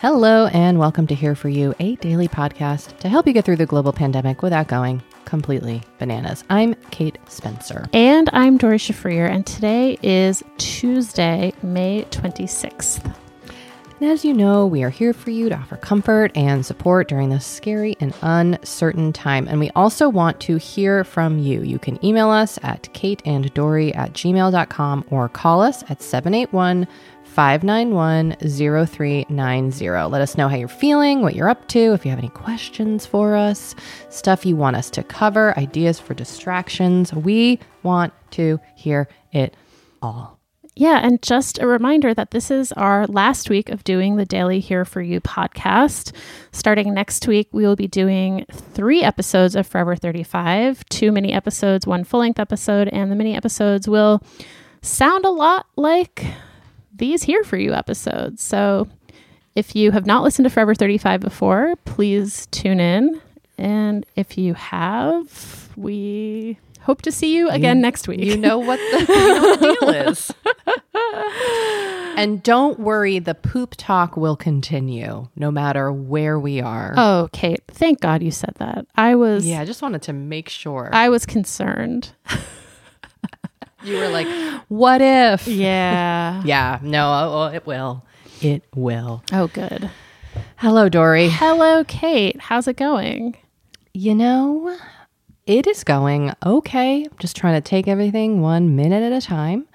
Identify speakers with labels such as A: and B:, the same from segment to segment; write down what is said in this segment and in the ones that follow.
A: Hello, and welcome to Here For You, a daily podcast to help you get through the global pandemic without going completely bananas. I'm Kate Spencer.
B: And I'm Doree Shafrir, and today is Tuesday, May 26th.
A: And as you know, we are here for you to offer comfort and support during this scary and uncertain time. And we also want to hear from you. You can email us at kateanddory at gmail.com or call us at 781 591 0390. Let us know how you're feeling, what you're up to, if you have any questions for us, stuff you want us to cover, ideas for distractions. We want to hear it all.
B: Yeah, and just a reminder that this is our last week of doing the Daily Here For You podcast. Starting next week, we will be doing three episodes of Forever 35, two mini episodes, one full length episode, and the mini episodes will sound a lot like these Here For You episodes. So if you have not listened to Forever 35 before, please tune in. And if you have, we hope to see you again
A: You-
B: next week.
A: You know what the, you know what the deal is. and don't worry, the poop talk will continue no matter where we are.
B: Oh, Kate, thank God you said that. I was
A: yeah, I just wanted to make sure.
B: I was concerned.
A: you were like, what if?
B: Yeah.
A: Yeah, no, oh, it will. It will.
B: oh, good.
A: Hello, Doree.
B: Hello, Kate. How's it going?
A: You know, it is going okay. I'm just trying to take everything one minute at a time.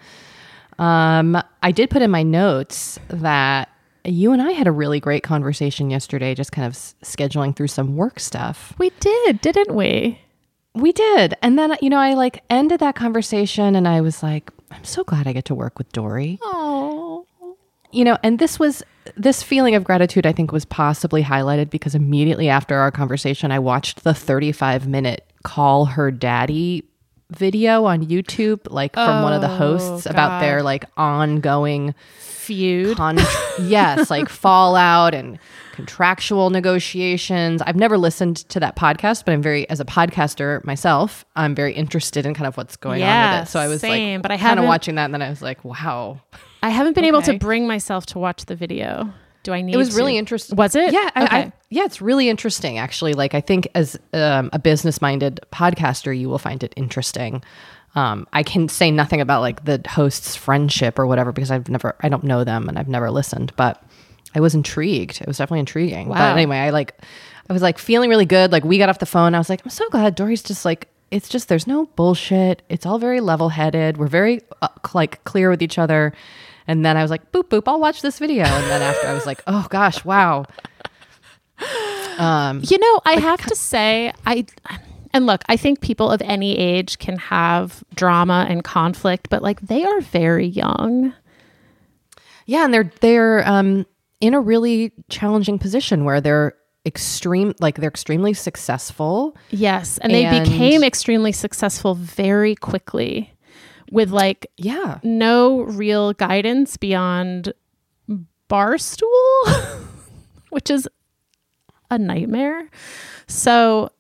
A: Um, I did put in my notes that you and I had a really great conversation yesterday, just kind of s- scheduling through some work stuff.
B: We did, didn't we?
A: We did. And then, you know, I like ended that conversation and I was like, I'm so glad I get to work with Doree.
B: Oh.
A: you know, and this was this feeling of gratitude, I think, was possibly highlighted because immediately after our conversation, I watched the 35 minute call her daddy video on YouTube, like from one of the oh, hosts about their like ongoing
B: Feud.
A: con- yes, like fallout and contractual negotiations. I've never listened to that podcast, but I'm very, as a podcaster myself, I'm very interested in kind of what's going on with it. So I was
B: same,
A: like,
B: but I
A: kind of watching that, and then I was like, wow.
B: I haven't been able to bring myself to watch the video. Do I need
A: It was
B: to?
A: really interesting.
B: Was it?
A: Yeah, I,
B: Okay.
A: I, yeah, it's really interesting actually. Like I think as um, a business-minded podcaster, you will find it interesting. Um, I can say nothing about like the host's friendship or whatever because I've never, I don't know them and I've never listened, but I was intrigued. It was definitely intriguing. But anyway, I like, I was like feeling really good. Like we got off the phone. I was like, I'm so glad Doree's just like, it's just there's no bullshit. It's all very level-headed. We're very uh, like clear with each other. And then I was like, boop boop, I'll watch this video. And then after I was like, oh gosh, wow. Um,
B: You know, I have to say, I and look, I think people of any age can have drama and conflict, but like they are very young.
A: yeah, and they're they're um in a really challenging position where they're extreme like they're extremely successful.
B: Yes, and they became extremely successful very quickly with like
A: Yeah.
B: no real guidance beyond Barstool, which is a nightmare. So,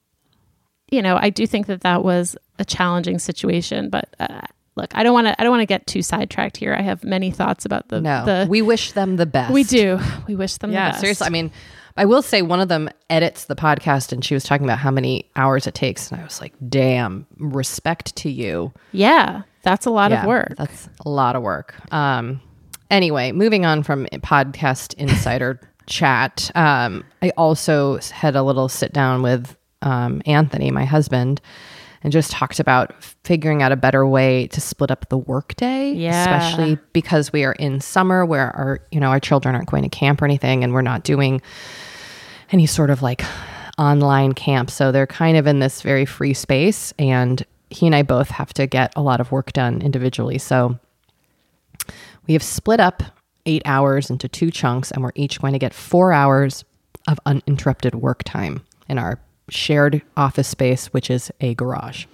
B: you know, I do think that that was a challenging situation, but uh, look, I don't want to I don't want to get too sidetracked here. I have many thoughts about the
A: No.
B: the
A: we wish them the best.
B: we do. We wish them the
A: Yeah,
B: best.
A: seriously. I mean, I will say one of them edits the podcast and she was talking about how many hours it takes and I was like, "Damn, respect to you."
B: yeah, that's a lot
A: Yeah,
B: of work.
A: That's a lot of work. Um, anyway, moving on from podcast insider chat, um, I also had a little sit down with um, Anthony, my husband, and just talked about figuring out a better way to split up the workday,
B: Yeah.
A: especially because we are in summer where our you know our children aren't going to camp or anything, and we're not doing any sort of like online camp. So they're kind of in this very free space. And he and I both have to get a lot of work done individually. So we have split up eight hours into two chunks, and we're each going to get four hours of uninterrupted work time in our shared office space, which is a garage.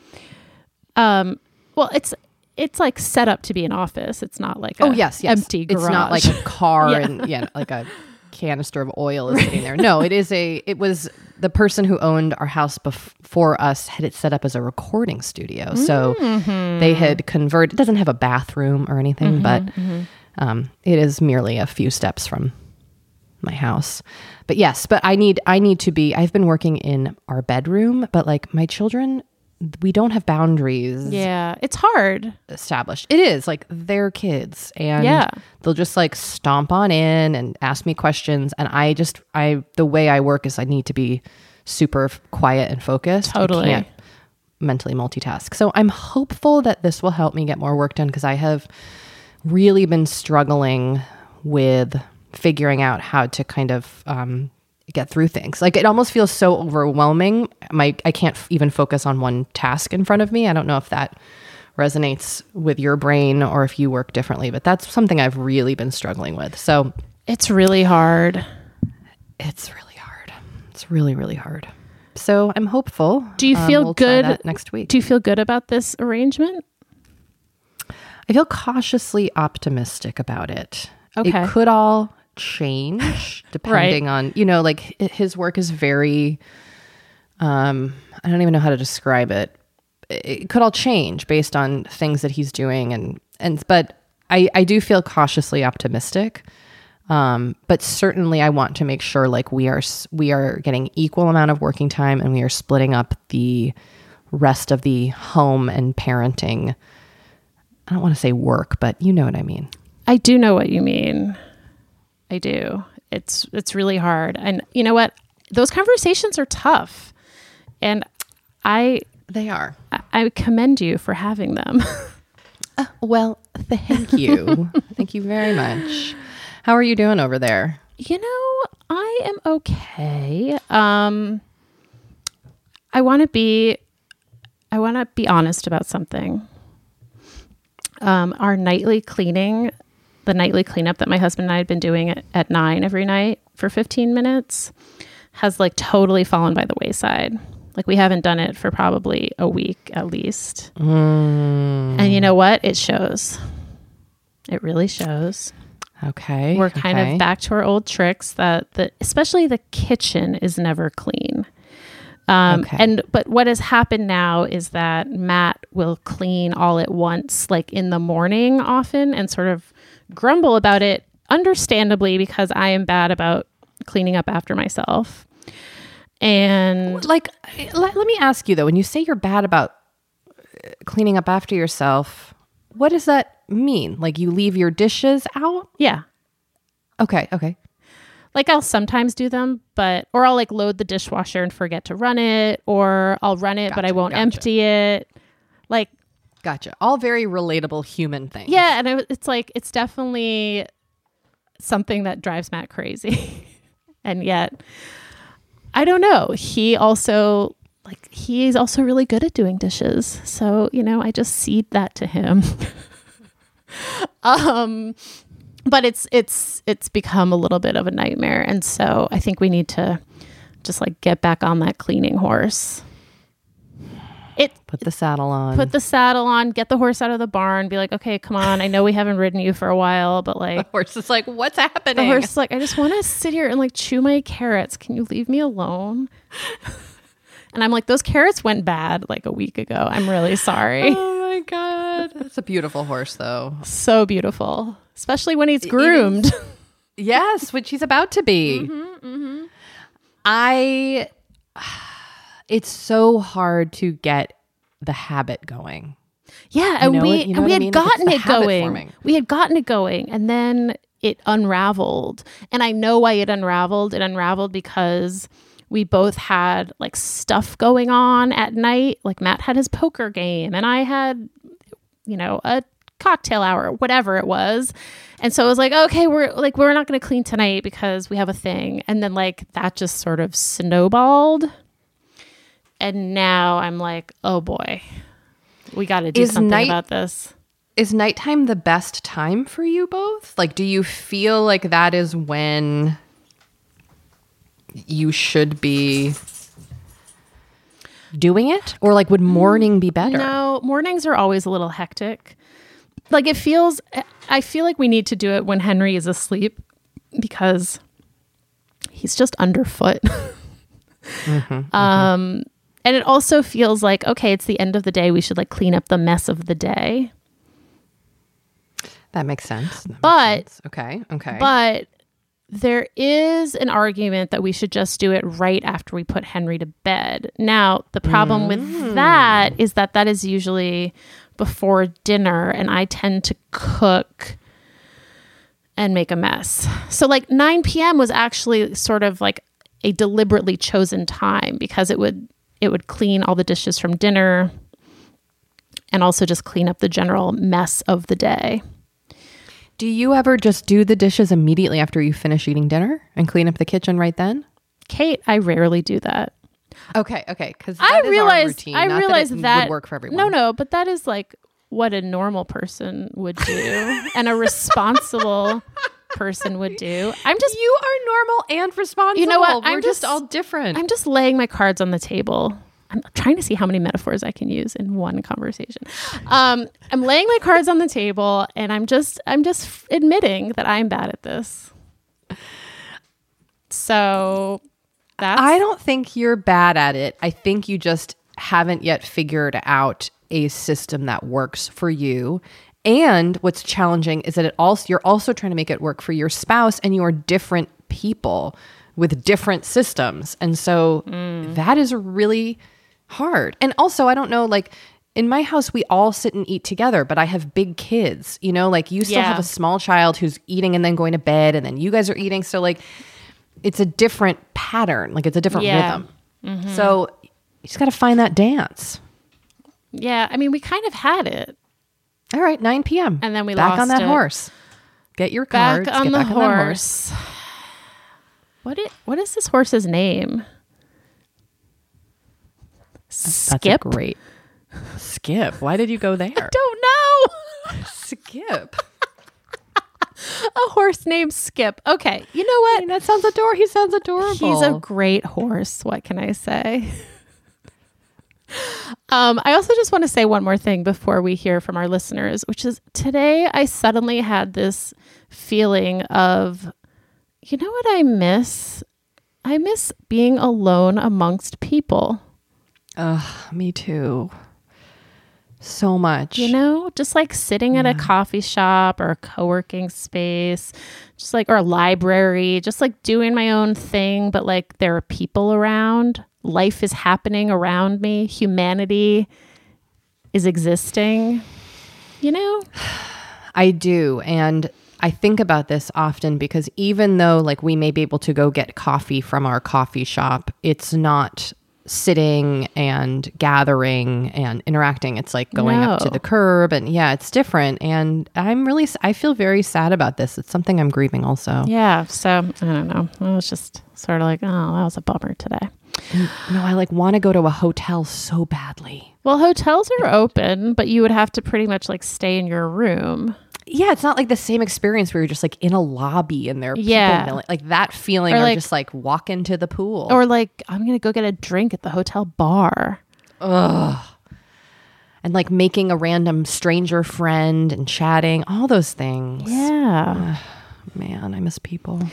B: Um, well, it's it's like set up to be an office. It's not like
A: Oh
B: a
A: yes, yes.
B: empty garage.
A: It's not like a car
B: Yeah.
A: and yeah, like a canister of oil is sitting there. No, it is a. It was the person who owned our house before us had it set up as a recording studio. So
B: Mm-hmm.
A: they had converted. It doesn't have a bathroom or anything, but Um, it is merely a few steps from my house. But yes, but I need I need to be I've been working in our bedroom, but like my children we don't have boundaries
B: Yeah, it's hard.
A: established. It is like they're kids and
B: Yeah.
A: they'll just like stomp on in and ask me questions and I just I the way I work is I need to be super quiet and focused. I
B: Totally.
A: can't mentally multitask. So I'm hopeful that this will help me get more work done because I have really been struggling with figuring out how to kind of um, get through things. Like it almost feels so overwhelming. My I can't f- even focus on one task in front of me. I don't know if that resonates with your brain or if you work differently, but that's something I've really been struggling with. So
B: It's really hard.
A: it's really hard. It's really really hard. So I'm hopeful.
B: Do you
A: Um,
B: feel
A: we'll
B: good
A: next week?
B: Do you feel good about this arrangement?
A: I feel cautiously optimistic about it.
B: Okay.
A: It could all change depending on, you know, like his work is very um I don't even know how to describe it. It could all change based on things that he's doing and and but I I do feel cautiously optimistic. Um but certainly I want to make sure like we are we are getting equal amount of working time and we are splitting up the rest of the home and parenting I don't want to say work, but you know what I mean.
B: I do know what you mean. I do. It's it's really hard. And you know what? Those conversations are tough. And I
A: They are.
B: I commend you for having them.
A: Well, thank you. thank you very much. How are you doing over there?
B: you know, I am okay. Um I want to be I want to be honest about something. Um our nightly cleaning, the nightly cleanup that my husband and I had been doing at, at 9 every night for 15 minutes has like totally fallen by the wayside. Like we haven't done it for probably a week at least. And you know what? It shows. It really shows.
A: Okay.
B: We're kind
A: okay.
B: of back to our old tricks that the especially the kitchen is never clean. Um,
A: Okay.
B: And but what has happened now is that Matt will clean all at once, like in the morning, often, and sort of grumble about it, understandably, because I am bad about cleaning up after myself. And
A: Like, let, let me ask you though, when you say you're bad about uh, cleaning up after yourself, what does that mean? Like you leave your dishes out?
B: yeah,
A: Okay. Okay.
B: like I'll sometimes do them, but or I'll like load the dishwasher and forget to run it, or I'll run it but I won't
A: gotcha.
B: empty it. Like
A: Gotcha. All very relatable human things.
B: Yeah, and it, it's like it's definitely something that drives Matt crazy, and yet I don't know. He also like he's also really good at doing dishes, so you know I just cede that to him. um, but it's it's it's become a little bit of a nightmare, and so I think we need to just like get back on that cleaning horse. It
A: Put the saddle on.
B: put the saddle on, get the horse out of the barn, be like, okay, come on. I know we haven't ridden you for a while, but like,
A: horse is like, what's
B: the
A: happening?
B: horse is like, I just want to sit here and like chew my carrots. Can you leave me alone? and I'm like, those carrots went bad like a week ago. I'm really sorry.
A: Oh my god. That's a beautiful horse though.
B: so beautiful, especially when he's groomed.
A: Yes, which he's about to be. Mm-hmm, mm-hmm. I. It's so hard to get the habit going.
B: Yeah, and
A: know
B: we
A: it- you know
B: and we
A: what I
B: had
A: mean?
B: Gotten it going.
A: forming.
B: We had gotten it going, and then it unraveled. And I know why it unraveled. It unraveled because we both had like stuff going on at night. Like Matt had his poker game, and I had, you know, a cocktail hour, whatever it was. And so it was like, okay, we're like, we're not going to clean tonight because we have a thing. And then like that just sort of snowballed. And now I'm like, oh boy, we got to do
A: Is
B: something
A: night-
B: about this.
A: Is nighttime the best time for you both? Like, do you feel like that is when you should be doing it? Or like, would mm, morning be better?
B: No, mornings are always a little hectic. Like it feels, I feel like we need to do it when Henry is asleep because he's just underfoot. Mm-hmm, um, mm-hmm. And it also feels like, okay, it's the end of the day. We should like clean up the mess of the day.
A: That makes sense. That makes
B: But-
A: sense. okay, okay.
B: But there is an argument that we should just do it right after we put Henry to bed. Now, the problem with mm. that is that that is usually before dinner, and I tend to cook and make a mess. So, like 9 p.m. was actually sort of like a deliberately chosen time because it would it would clean all the dishes from dinner and also just clean up the general mess of the day.
A: Do you ever just do the dishes immediately after you finish eating dinner and clean up the kitchen right then?
B: Kate, I rarely do that.
A: Okay, okay, because
B: I realized I
A: Not
B: realized
A: that,
B: that,
A: would work for everyone.
B: No, no, but that is like what a normal person would do and a responsible person would do. I'm just
A: you are normal and responsible.
B: You know what?
A: We're
B: I'm
A: just,
B: just-
A: all different.
B: I'm just laying my cards on the table. I'm trying to see how many metaphors I can use in one conversation. Um, I'm laying my cards on the table, and I'm just I'm just f- admitting that I'm bad at this. So that's
A: I don't think you're bad at it. I think you just haven't yet figured out a system that works for you. And what's challenging is that it also you're also trying to make it work for your spouse and you're different people with different systems. And so mm. that is really hard. And also, I don't know like in my house we all sit and eat together, but I have big kids, you know, like you still
B: Yeah.
A: have a small child who's eating and then going to bed and then you guys are eating so like it's a different pattern, like it's a different
B: Yeah.
A: rhythm. Mm-hmm. So you just got to find that dance.
B: yeah. I mean, we kind of had it
A: All right, 9 p.m.
B: And then we
A: back on that
B: it.
A: horse. Get your
B: back
A: cards.
B: on
A: get
B: the
A: back on that
B: horse. What? What is this horse's name?
A: That's
B: Skip.
A: great skip. Why did you go there?
B: I Don't know.
A: skip.
B: a horse named Skip. Okay, you know what?
A: that sounds adorable. He sounds adorable.
B: He's a great horse. What can I say? um, I also just want to say one more thing before we hear from our listeners, which is today I suddenly had this feeling of, you know what I miss? I miss being alone amongst people.
A: Ugh, me too. So much.
B: You know, just like sitting at a coffee shop or a co working space, just like, or a library, just like doing my own thing, but like there are people around. Life is happening around me. Humanity is existing. You know?
A: I do. And I think about this often because even though like we may be able to go get coffee from our coffee shop, it's not sitting and gathering and interacting. It's like going up to the curb and yeah, it's different. And I'm really I feel very sad about this. It's something I'm grieving also.
B: Yeah. So I don't know. I was just sort of like, oh, that was a bummer today.
A: No, I like want to go to a hotel so badly.
B: Well, hotels are open, but you would have to pretty much like stay in your room.
A: Yeah, it's not like the same experience where you're just like in a lobby and there are people
B: Yeah.
A: milling- like that feeling
B: Or
A: or
B: like-
A: just like walk into the pool.
B: Or like, I'm going to go get a drink at the hotel bar. Ugh.
A: And like making a random stranger friend and chatting, all those things.
B: Yeah.
A: Man, I miss people.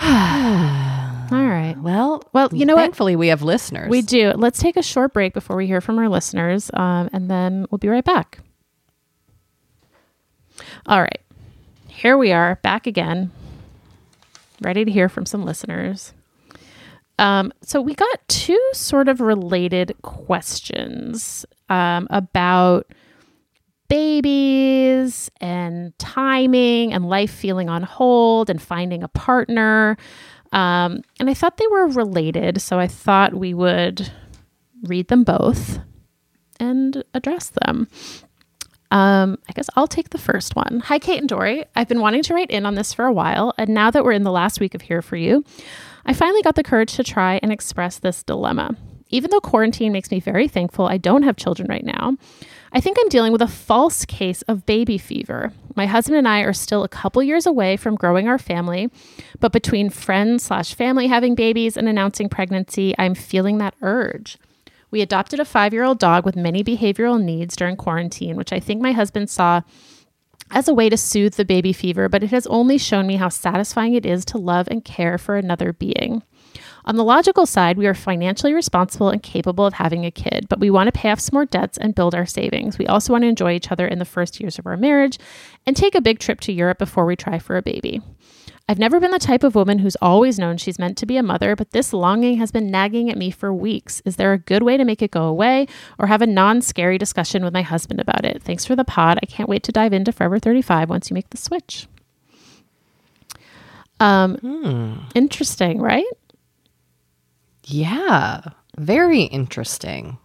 B: All right.
A: Well,
B: Well, you know what?
A: thankfully we have listeners.
B: We do. Let's take a short break before we hear from our listeners, um, and then we'll be right back. All right. Here we are, back again, ready to hear from some listeners. Um, so, we got two sort of related questions um, about babies and timing and life feeling on hold and finding a partner. Um, and I thought they were related, so I thought we would read them both and address them. Um, I guess I'll take the first one. Hi, Kate and Doree. I've been wanting to write in on this for a while, and now that we're in the last week of Here For You, I finally got the courage to try and express this dilemma. Even though quarantine makes me very thankful I don't have children right now, I think I'm dealing with a false case of baby fever. My husband and I are still a couple years away from growing our family, but between friends slash family having babies and announcing pregnancy, I'm feeling that urge. We adopted a five year old dog with many behavioral needs during quarantine, which I think my husband saw as a way to soothe the baby fever, but it has only shown me how satisfying it is to love and care for another being. On the logical side, we are financially responsible and capable of having a kid, but we want to pay off some more debts and build our savings. We also want to enjoy each other in the first years of our marriage and take a big trip to Europe before we try for a baby. I've never been the type of woman who's always known she's meant to be a mother, but this longing has been nagging at me for weeks. Is there a good way to make it go away or have a non scary discussion with my husband about it? Thanks for the pod. I can't wait to dive into Forever 35 once you make the switch. Um,
A: Hmm.
B: Interesting, right?
A: Yeah. Very interesting.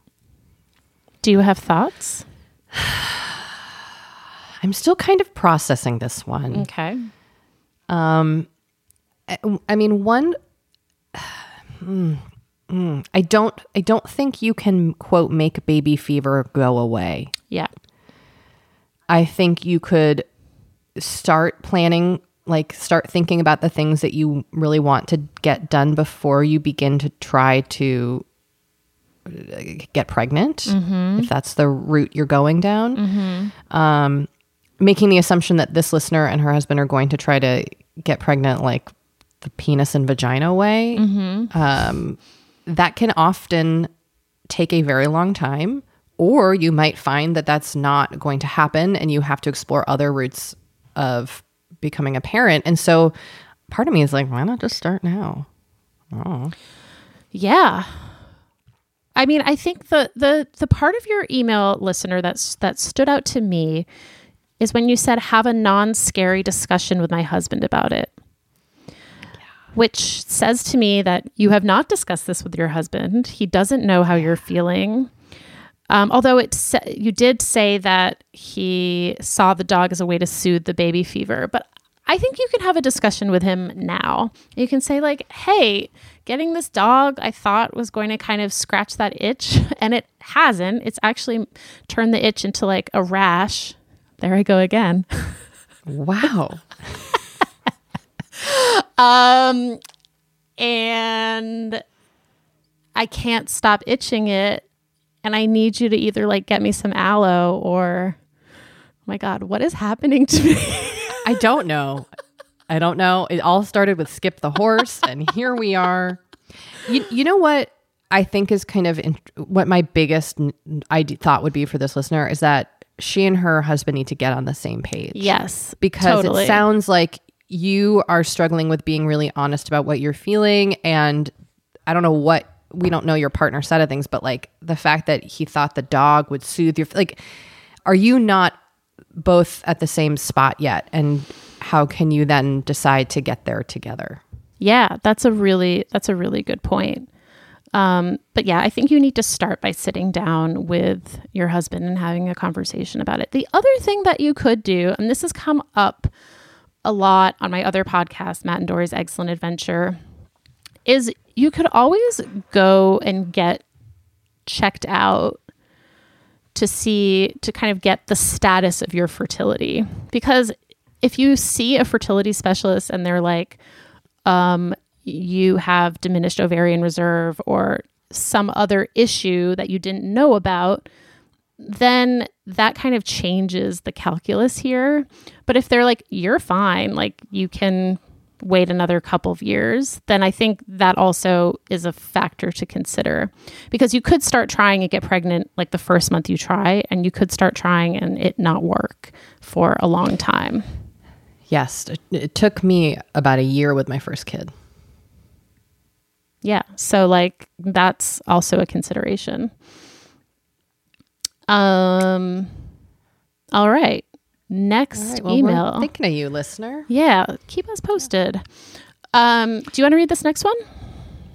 B: Do you have thoughts?
A: I'm still kind of processing this one.
B: Okay.
A: Um, I, I mean, one. Mm, mm, I don't. I don't think you can quote make baby fever go away.
B: Yeah.
A: I think you could start planning, like start thinking about the things that you really want to get done before you begin to try to get pregnant, if that's the route you're going down. Um, making the assumption that this listener and her husband are going to try to get pregnant, like the penis and vagina way, um, that can often take a very long time. Or you might find that that's not going to happen and you have to explore other routes of becoming a parent. And so part of me is like, why not just start now? Oh.
B: Yeah. I mean, I think the the the part of your email listener that's that stood out to me is when you said have a non-scary discussion with my husband about it. Which says to me that you have not discussed this with your husband. He doesn't know how you're feeling. Um, although it sa- you did say that he saw the dog as a way to soothe the baby fever, but I think you can have a discussion with him now. You can say like, "Hey, getting this dog I thought was going to kind of scratch that itch, and it hasn't. It's actually turned the itch into like a rash." There I go again.
A: Wow.
B: Um, and I can't stop itching it, and I need you to either like get me some aloe or, oh my God, what is happening to me?
A: I don't know. I don't know. It all started with Skip the Horse, and here we are. You, you know what I think is kind of in, what my biggest I thought would be for this listener is that she and her husband need to get on the same page.
B: yes,
A: because
B: totally.
A: it sounds like you are struggling with being really honest about what you're feeling and i don't know what we don't know your partner side of things but like the fact that he thought the dog would soothe your like are you not both at the same spot yet and how can you then decide to get there together
B: Yeah, that's a really that's a really good point. Um, but yeah, I think you need to start by sitting down with your husband and having a conversation about it. The other thing that you could do, and this has come up a lot on my other podcast, Matt and Doree's Excellent Adventure, is you could always go and get checked out to see to kind of get the status of your fertility. Because if you see a fertility specialist and they're like um, you have diminished ovarian reserve or some other issue that you didn't know about then that kind of changes the calculus here. But if they're like you're fine. Like you can wait another couple of years, then I think that also is a factor to consider because you could start trying and get pregnant like the first month you try, and you could start trying and it not work for a long time.
A: yes it, took me about a year with my first kid
B: Yeah. So like that's also a consideration. Um all right. Next
A: right, well,
B: email.
A: thinking of you listener
B: yeah, keep us posted. Um do you want to read this next one?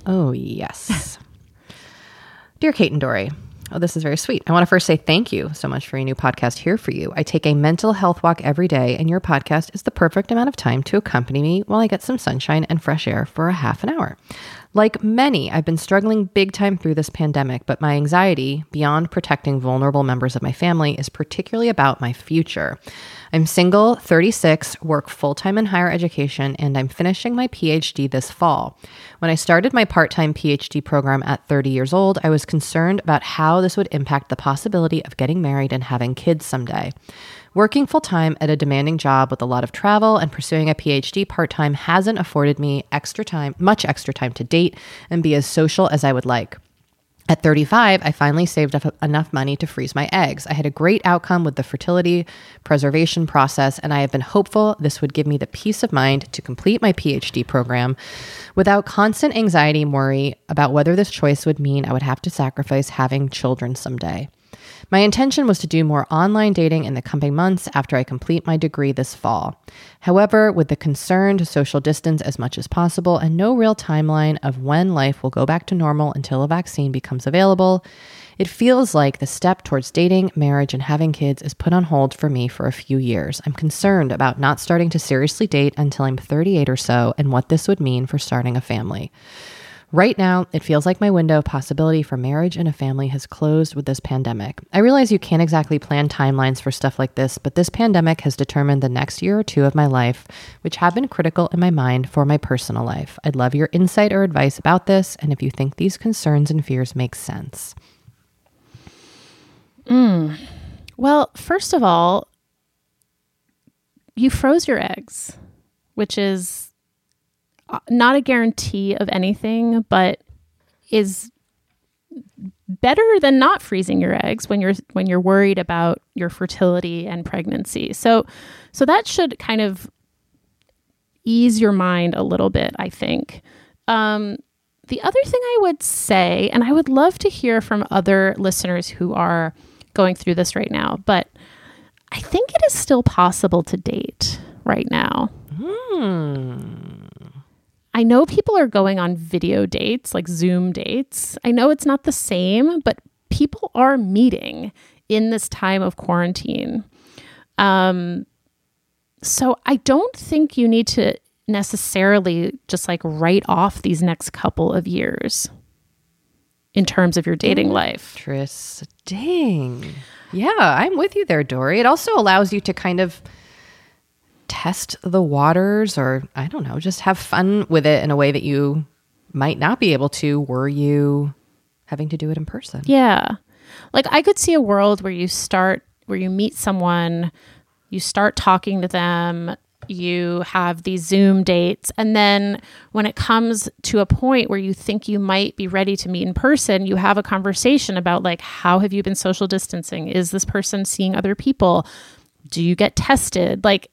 A: Oh, yes. Dear Kate and Doree, oh, this is very sweet. I want to first say thank you so much for your new podcast here for you. I take a mental health walk every day, and your podcast is the perfect amount of time to accompany me while I get some sunshine and fresh air for a half an hour. Like many, I've been struggling big time through this pandemic, but my anxiety, beyond protecting vulnerable members of my family, is particularly about my future. I'm single, 36, work full time in higher education, and I'm finishing my PhD this fall. When I started my part time PhD program at 30 years old, I was concerned about how this would impact the possibility of getting married and having kids someday. Working full time at a demanding job with a lot of travel and pursuing a PhD part time hasn't afforded me extra time, much extra time to date and be as social as I would like. At 35, I finally saved up enough money to freeze my eggs. I had a great outcome with the fertility preservation process, and I have been hopeful this would give me the peace of mind to complete my PhD program without constant anxiety and worry about whether this choice would mean I would have to sacrifice having children someday. My intention was to do more online dating in the coming months after I complete my degree this fall. However, with the concern to social distance as much as possible and no real timeline of when life will go back to normal until a vaccine becomes available, it feels like the step towards dating, marriage, and having kids is put on hold for me for a few years. I'm concerned about not starting to seriously date until I'm 38 or so and what this would mean for starting a family. Right now, it feels like my window of possibility for marriage and a family has closed with this pandemic. I realize you can't exactly plan timelines for stuff like this, but this pandemic has determined the next year or two of my life, which have been critical in my mind for my personal life. I'd love your insight or advice about this, and if you think these concerns and fears make sense.
B: Mm. Well, first of all, you froze your eggs, which is not a guarantee of anything, but is better than not freezing your eggs when you're when you're worried about your fertility and pregnancy. So so that should kind of ease your mind a little bit, I think. Um, the other thing I would say, and I would love to hear from other listeners who are going through this right now, but I think it is still possible to date right now.
A: Hmm.
B: I know people are going on video dates, like Zoom dates. I know it's not the same, but people are meeting in this time of quarantine. Um, so I don't think you need to necessarily just like write off these next couple of years in terms of your dating life.
A: Tris, Interesting. Yeah, I'm with you there, Doree. It also allows you to kind of test the waters or I don't know, just have fun with it in a way that you might not be able to were you having to do it in person.
B: Yeah. Like I could see a world where you start where you meet someone, you start talking to them, you have these Zoom dates, and then when it comes to a point where you think you might be ready to meet in person, you have a conversation about like how have you been social distancing? Is this person seeing other people? Do you get tested? Like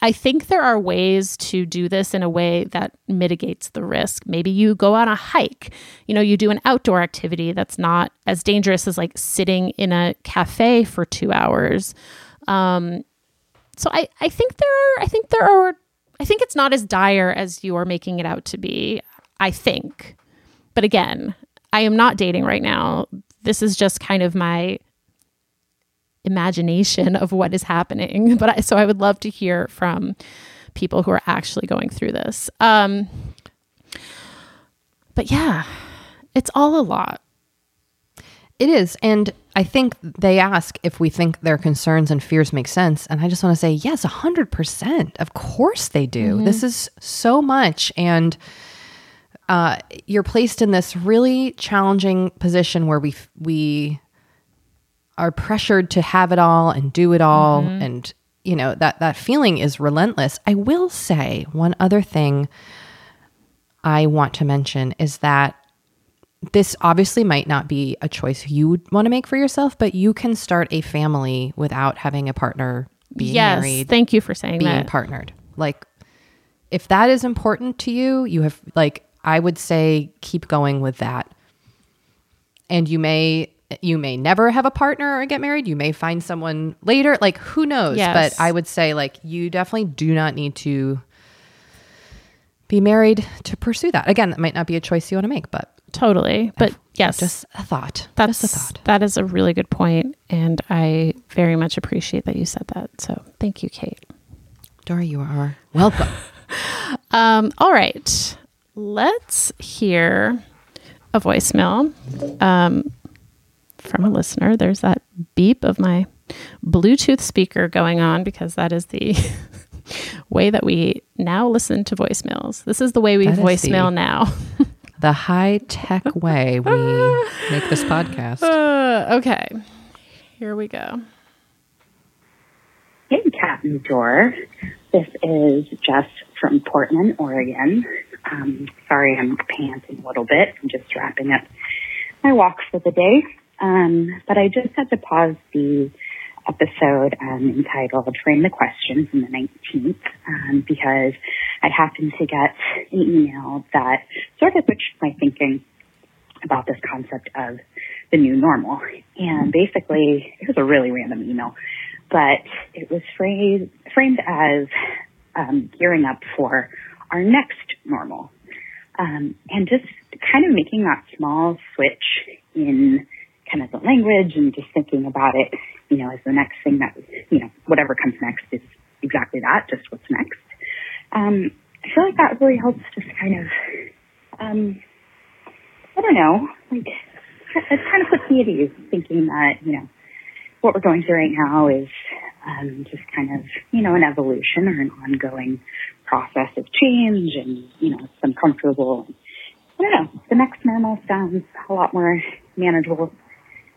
B: I think there are ways to do this in a way that mitigates the risk. Maybe you go on a hike, you know, you do an outdoor activity that's not as dangerous as like sitting in a cafe for two hours. Um, so I, I think there are, I think there are, I think it's not as dire as you are making it out to be. I think. But again, I am not dating right now. This is just kind of my imagination of what is happening. But I, so I would love to hear from people who are actually going through this. Um, but yeah, it's all a lot.
A: It is. And I think they ask if we think their concerns and fears make sense. And I just want to say, yes, 100%. Of course they do. Mm-hmm. This is so much. And uh, you're placed in this really challenging position where we, we, are pressured to have it all and do it all mm-hmm. and you know that that feeling is relentless i will say one other thing i want to mention is that this obviously might not be a choice you would want to make for yourself but you can start a family without having a partner being
B: yes,
A: married
B: thank you for saying that.
A: being
B: that
A: partnered like if that is important to you you have like i would say keep going with that and you may you may never have a partner or get married. You may find someone later. Like, who knows?
B: Yes.
A: But I would say, like, you definitely do not need to be married to pursue that. Again, that might not be a choice you want to make, but
B: totally. But yes,
A: just a thought.
B: That's
A: just a thought.
B: That is a really good point, and I very much appreciate that you said that. So, thank you, Kate.
A: Doree, you are welcome.
B: um, all right, let's hear a voicemail. Um, from a listener. There's that beep of my Bluetooth speaker going on because that is the way that we now listen to voicemails. This is the way we that voicemail the, now.
A: the high tech way we make this podcast.
B: Uh, okay, here we go.
C: Hey, Captain Door. This is Jess from Portland, Oregon. Um, sorry, I'm panting a little bit. I'm just wrapping up my walk for the day. Um, but I just had to pause the episode um, entitled Frame the Question from the 19th um, because I happened to get an email that sort of switched my thinking about this concept of the new normal. And basically, it was a really random email, but it was phrased, framed as um, gearing up for our next normal. Um, and just kind of making that small switch in kind of the language and just thinking about it, you know, as the next thing that, you know, whatever comes next is exactly that, just what's next. Um, I feel like that really helps just kind of, um, I don't know, like, it kind of puts me at ease thinking that, you know, what we're going through right now is um, just kind of, you know, an evolution or an ongoing process of change and, you know, some comfortable. I don't know. The next normal sounds a lot more manageable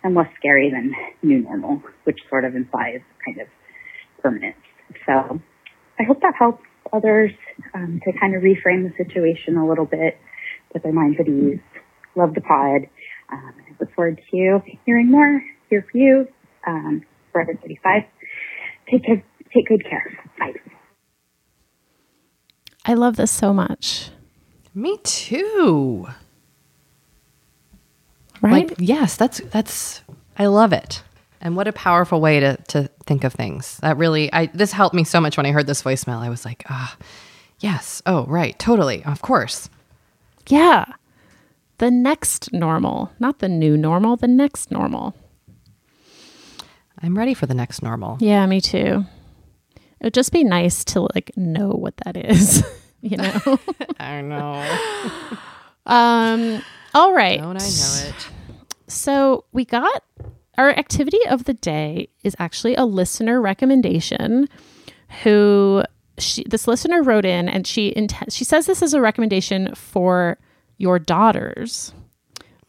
C: and less scary than new normal, which sort of implies kind of permanence. So I hope that helps others um, to kind of reframe the situation a little bit, put their minds at ease. Love the pod. Um, I look forward to hearing more. Here for you. Um, Forever 35. Take good, take good care. Bye.
B: I love this so much.
A: Me too.
B: Right?
A: Like, yes, that's that's I love it. And what a powerful way to to think of things. That really I this helped me so much when I heard this voicemail. I was like, ah, yes. Oh, right. Totally. Of course.
B: yeah. The next normal, not the new normal, the next normal.
A: I'm ready for the next normal.
B: Yeah, me too. It would just be nice to like know what that is, you know.
A: I don't know.
B: um all right.
A: Don't I know it?
B: So we got our activity of the day is actually a listener recommendation who she this listener wrote in and she she says this is a recommendation for your daughters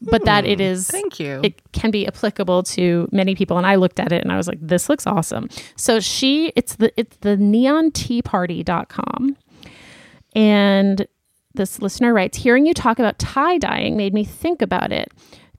B: but that it hmm. is
A: Thank you.
B: it can be applicable to many people and i looked at it and i was like this looks awesome so she it's the it's the neonteaparty.com and this listener writes hearing you talk about tie dyeing made me think about it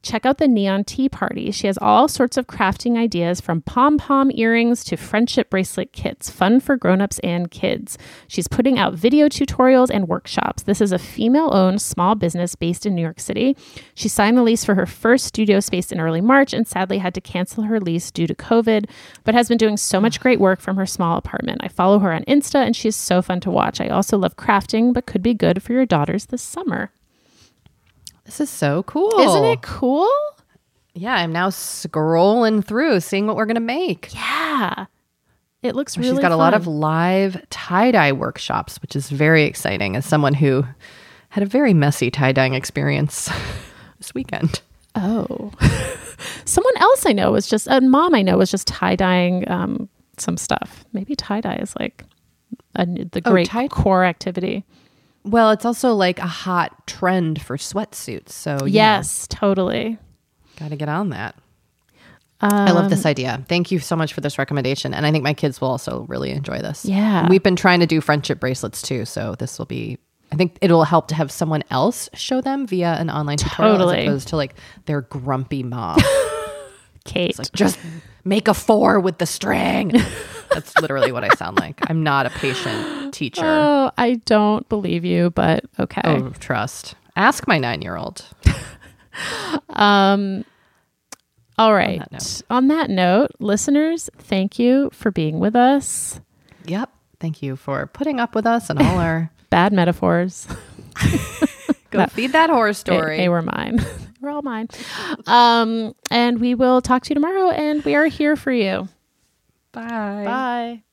B: check out the neon tea party. She has all sorts of crafting ideas from pom-pom earrings to friendship bracelet kits fun for grown-ups and kids. She's putting out video tutorials and workshops. This is a female-owned small business based in new york city. She signed the lease for her first studio space in early march and sadly had to cancel her lease due to covid but has been doing so much great work from her small apartment. I follow her on insta and she is so fun to watch. I also love crafting but could be good for your daughters this summer
A: This is so cool.
B: isn't it cool
A: Yeah, I'm now scrolling through, seeing what we're gonna make.
B: Yeah. It looks really
A: She's got a lot of live tie dye workshops, which is very exciting. As someone who had a very messy tie dyeing experience this weekend.
B: Oh. Someone else I know was just a mom I know was just tie dyeing um, some stuff. Maybe tie dye is like a, the
A: Oh,
B: great
A: tie-
B: core activity.
A: Well, it's also like a hot trend for sweatsuits. So
B: Yes, totally.
A: got to get on that. Um, I love this idea. Thank you so much for this recommendation, and I think my kids will also really enjoy this.
B: Yeah.
A: we've been trying to do friendship bracelets too, so this will be. I think it'll help to have someone else show them via an online tutorial
B: Totally.
A: as opposed to like their grumpy mom.
B: Kate.
A: like just make a four with the string. That's literally what I sound like. I'm not a patient teacher.
B: oh, I don't believe you, but okay.
A: Oh, trust. Ask my nine year old.
B: Um, all right.
A: that.
B: On that note, listeners, thank you for being with us.
A: Yep. Thank you for putting up with us and all our
B: Bad metaphors.
A: go feed that horror
B: They,
A: story.
B: they were mine. they were all mine. Um, and we will talk to you tomorrow, and we are here for you.
A: Bye.
B: Bye.